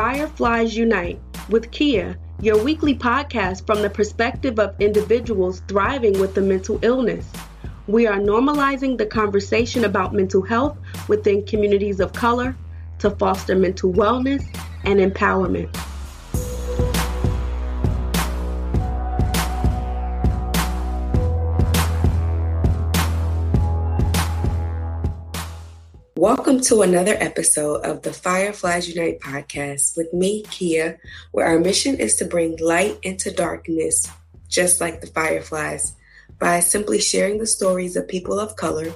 Fireflies Unite with Kia, your weekly podcast from the perspective of individuals thriving with a mental illness. We are normalizing the conversation about mental health within communities of color to foster mental wellness and empowerment. Welcome to another episode of the Fireflies Unite podcast with me, Kia, where our mission is to bring light into darkness, just like the fireflies, by simply sharing the stories of people of color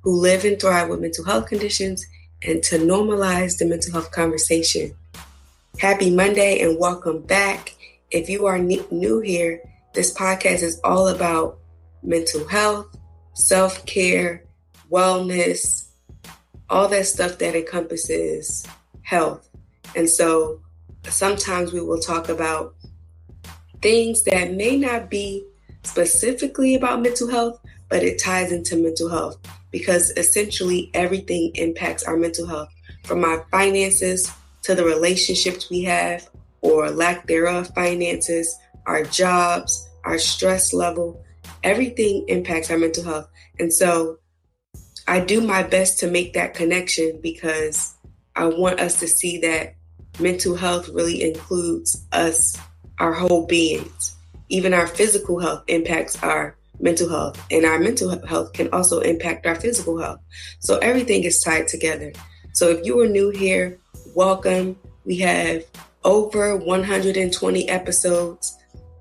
who live and thrive with mental health conditions and to normalize the mental health conversation. Happy Monday and welcome back. If you are new here, this podcast is all about mental health, self care, wellness all that stuff that encompasses health. And so sometimes we will talk about things that may not be specifically about mental health, but it ties into mental health because essentially everything impacts our mental health from our finances to the relationships we have or lack thereof finances, our jobs, our stress level, everything impacts our mental health. And so I do my best to make that connection because I want us to see that mental health really includes us, our whole beings. Even our physical health impacts our mental health, and our mental health can also impact our physical health. So everything is tied together. So if you are new here, welcome. We have over 120 episodes.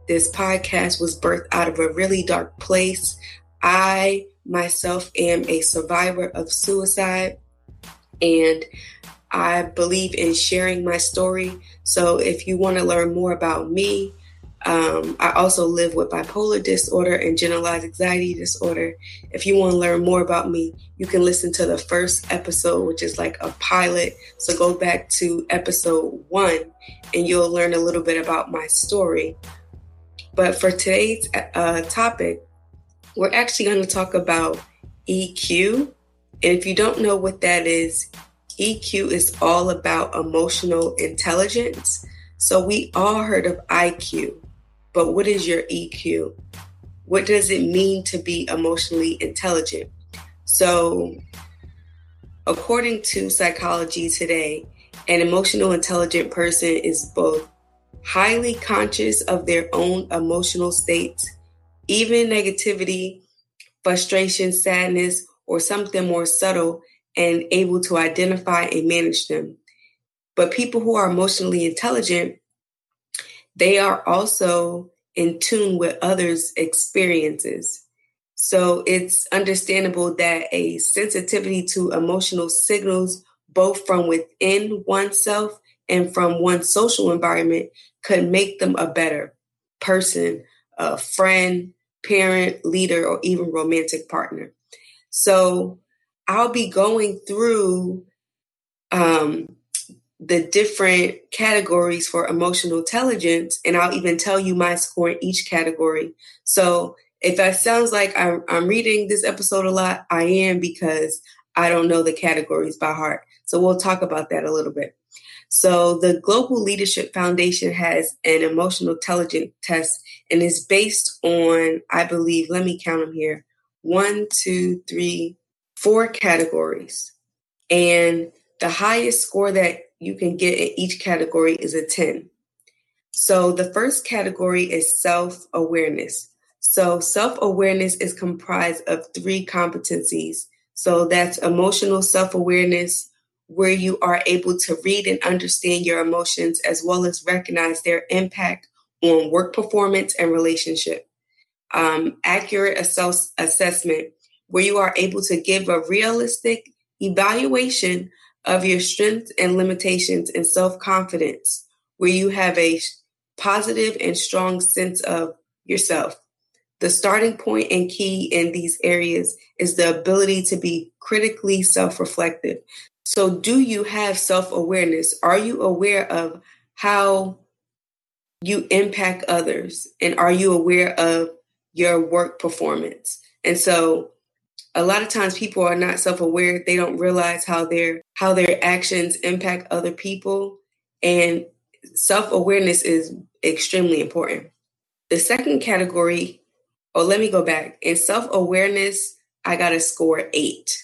This podcast was birthed out of a really dark place. I myself am a survivor of suicide and I believe in sharing my story. So if you want to learn more about me, um, I also live with bipolar disorder and generalized anxiety disorder. If you want to learn more about me, you can listen to the first episode, which is like a pilot. So go back to episode one and you'll learn a little bit about my story. But for today's uh, topic, we're actually going to talk about EQ. And if you don't know what that is, EQ is all about emotional intelligence. So we all heard of IQ, but what is your EQ? What does it mean to be emotionally intelligent? So, according to psychology today, an emotional intelligent person is both highly conscious of their own emotional states even negativity, frustration, sadness, or something more subtle and able to identify and manage them. But people who are emotionally intelligent, they are also in tune with others' experiences. So it's understandable that a sensitivity to emotional signals, both from within oneself and from one's social environment, could make them a better person, a friend, parent, leader, or even romantic partner. So I'll be going through um, the different categories for emotional intelligence, and I'll even tell you my score in each category. So if that sounds like I'm, I'm reading this episode a lot, I am because I don't know the categories by heart. So we'll talk about that a little bit. So the Global Leadership Foundation has an emotional intelligence test and is based on, I believe, let me count them here one, two, three, four categories. And the highest score that you can get in each category is a 10. So the first category is self awareness. So self awareness is comprised of three competencies. So that's emotional self awareness, where you are able to read and understand your emotions as well as recognize their impact on work performance and relationship. Um, accurate assess- assessment, where you are able to give a realistic evaluation of your strengths and limitations and self confidence, where you have a positive and strong sense of yourself. The starting point and key in these areas is the ability to be critically self reflective. So, do you have self awareness? Are you aware of how you impact others? And are you aware of your work performance? And so, a lot of times people are not self aware. They don't realize how their how their actions impact other people. And self awareness is extremely important. The second category, oh, let me go back. In self awareness, I got a score eight.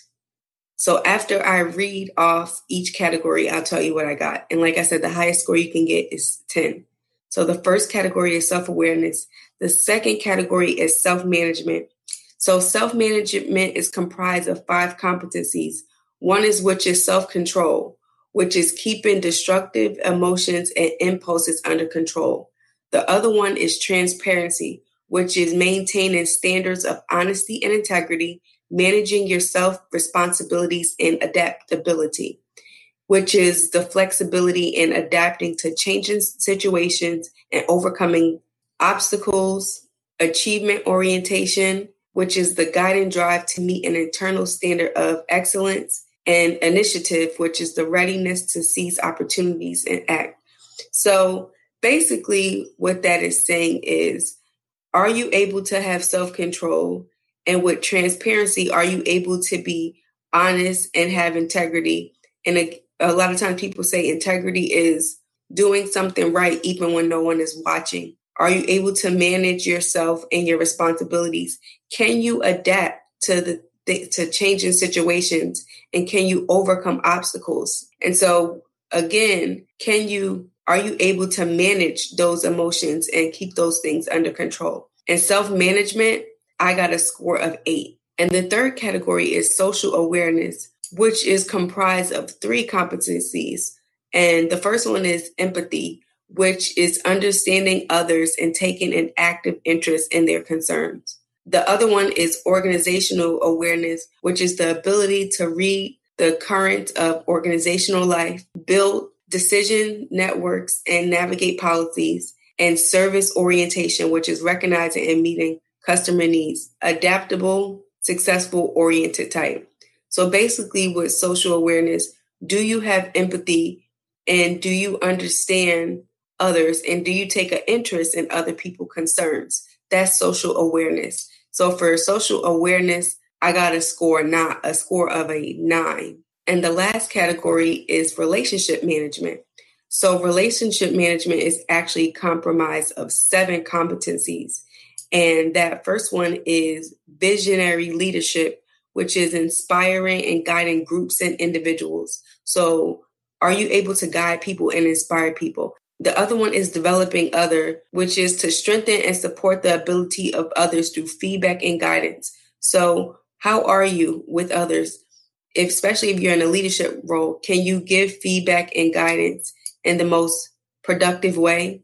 So after I read off each category, I'll tell you what I got. And like I said, the highest score you can get is 10. So the first category is self awareness. The second category is self management. So self management is comprised of five competencies. One is which is self control, which is keeping destructive emotions and impulses under control. The other one is transparency, which is maintaining standards of honesty and integrity, managing your self responsibilities and adaptability, which is the flexibility in adapting to changing situations and overcoming obstacles, achievement orientation, which is the guiding drive to meet an internal standard of excellence, and initiative, which is the readiness to seize opportunities and act. So basically, what that is saying is are you able to have self control? And with transparency, are you able to be honest and have integrity? And a, a lot of times people say integrity is doing something right even when no one is watching. Are you able to manage yourself and your responsibilities? Can you adapt to the to changing situations and can you overcome obstacles? And so again, can you are you able to manage those emotions and keep those things under control? And self-management, I got a score of 8. And the third category is social awareness, which is comprised of three competencies. And the first one is empathy, which is understanding others and taking an active interest in their concerns. The other one is organizational awareness, which is the ability to read the current of organizational life, build decision networks, and navigate policies, and service orientation, which is recognizing and meeting customer needs, adaptable, successful, oriented type. So basically, with social awareness, do you have empathy and do you understand others and do you take an interest in other people concerns? That's social awareness. So for social awareness i got a score not a score of a nine. And the last category is relationship management. So relationship management is actually comprised of seven competencies and that first one is visionary leadership which is inspiring and guiding groups and individuals so are you able to guide people and inspire people? The other one is developing other, which is to strengthen and support the ability of others through feedback and guidance. So, how are you with others? Especially if you're in a leadership role, can you give feedback and guidance in the most productive way?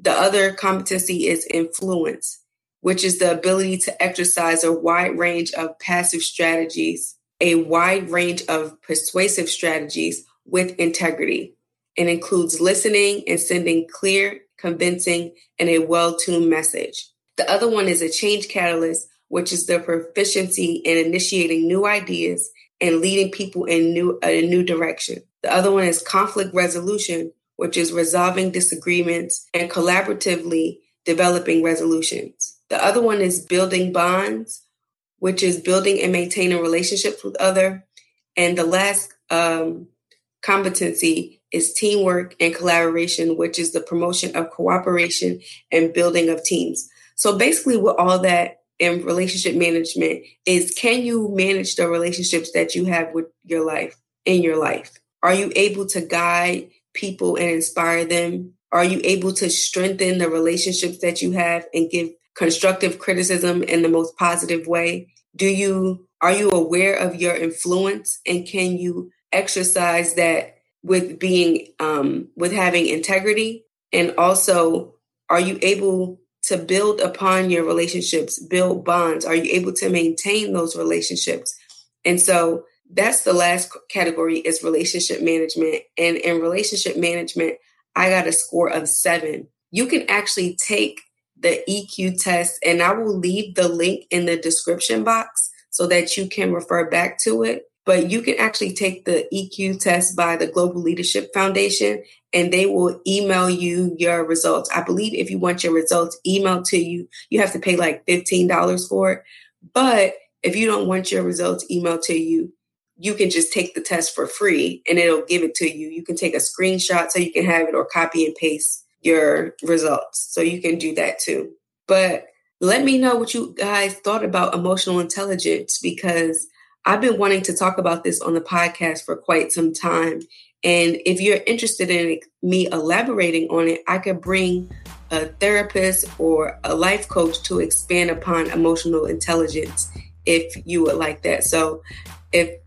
The other competency is influence, which is the ability to exercise a wide range of passive strategies, a wide range of persuasive strategies with integrity and includes listening and sending clear, convincing, and a well tuned message. The other one is a change catalyst, which is the proficiency in initiating new ideas and leading people in new a new direction. The other one is conflict resolution, which is resolving disagreements and collaboratively developing resolutions. The other one is building bonds, which is building and maintaining relationships with other. And the last um, competency is teamwork and collaboration, which is the promotion of cooperation and building of teams. So basically, with all that in relationship management is can you manage the relationships that you have with your life in your life? Are you able to guide people and inspire them? Are you able to strengthen the relationships that you have and give constructive criticism in the most positive way? Do you are you aware of your influence and can you exercise that with being um, with having integrity? And also are you able to build upon your relationships build bonds? Are you able to maintain those relationships? And so that's the last category is relationship management. And in relationship management i got a score of seven. You can actually take the eq test and i will leave the link in the description box so that you can refer back to it but you can actually take the EQ test by the Global Leadership Foundation and they will email you your results. I believe if you want your results emailed to you, you have to pay like $15 for it. But if you don't want your results emailed to you, you can just take the test for free and it'll give it to you. You can take a screenshot so you can have it or copy and paste your results. So you can do that too. But let me know what you guys thought about emotional intelligence because I've been wanting to talk about this on the podcast for quite some time. And if you're interested in me elaborating on it, I could bring a therapist or a life coach to expand upon emotional intelligence if you would like that. So if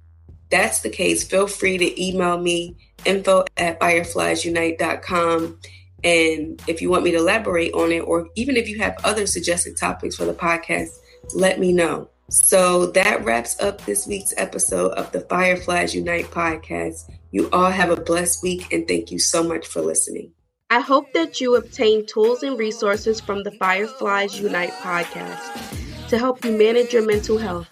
that's the case, feel free to email me info at firefliesunite.com and if you want me to elaborate on it, or even if you have other suggested topics for the podcast, let me know. So that wraps up this week's episode of the Fireflies Unite podcast. You all have a blessed week and thank you so much for listening. I hope that you obtain tools and resources from the Fireflies Unite podcast to help you manage your mental health.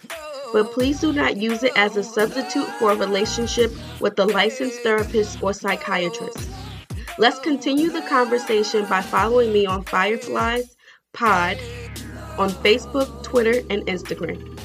But please do not use it as a substitute for a relationship with a licensed therapist or psychiatrist. Let's continue the conversation by following me on Fireflies Pod on Facebook, Twitter, and Instagram.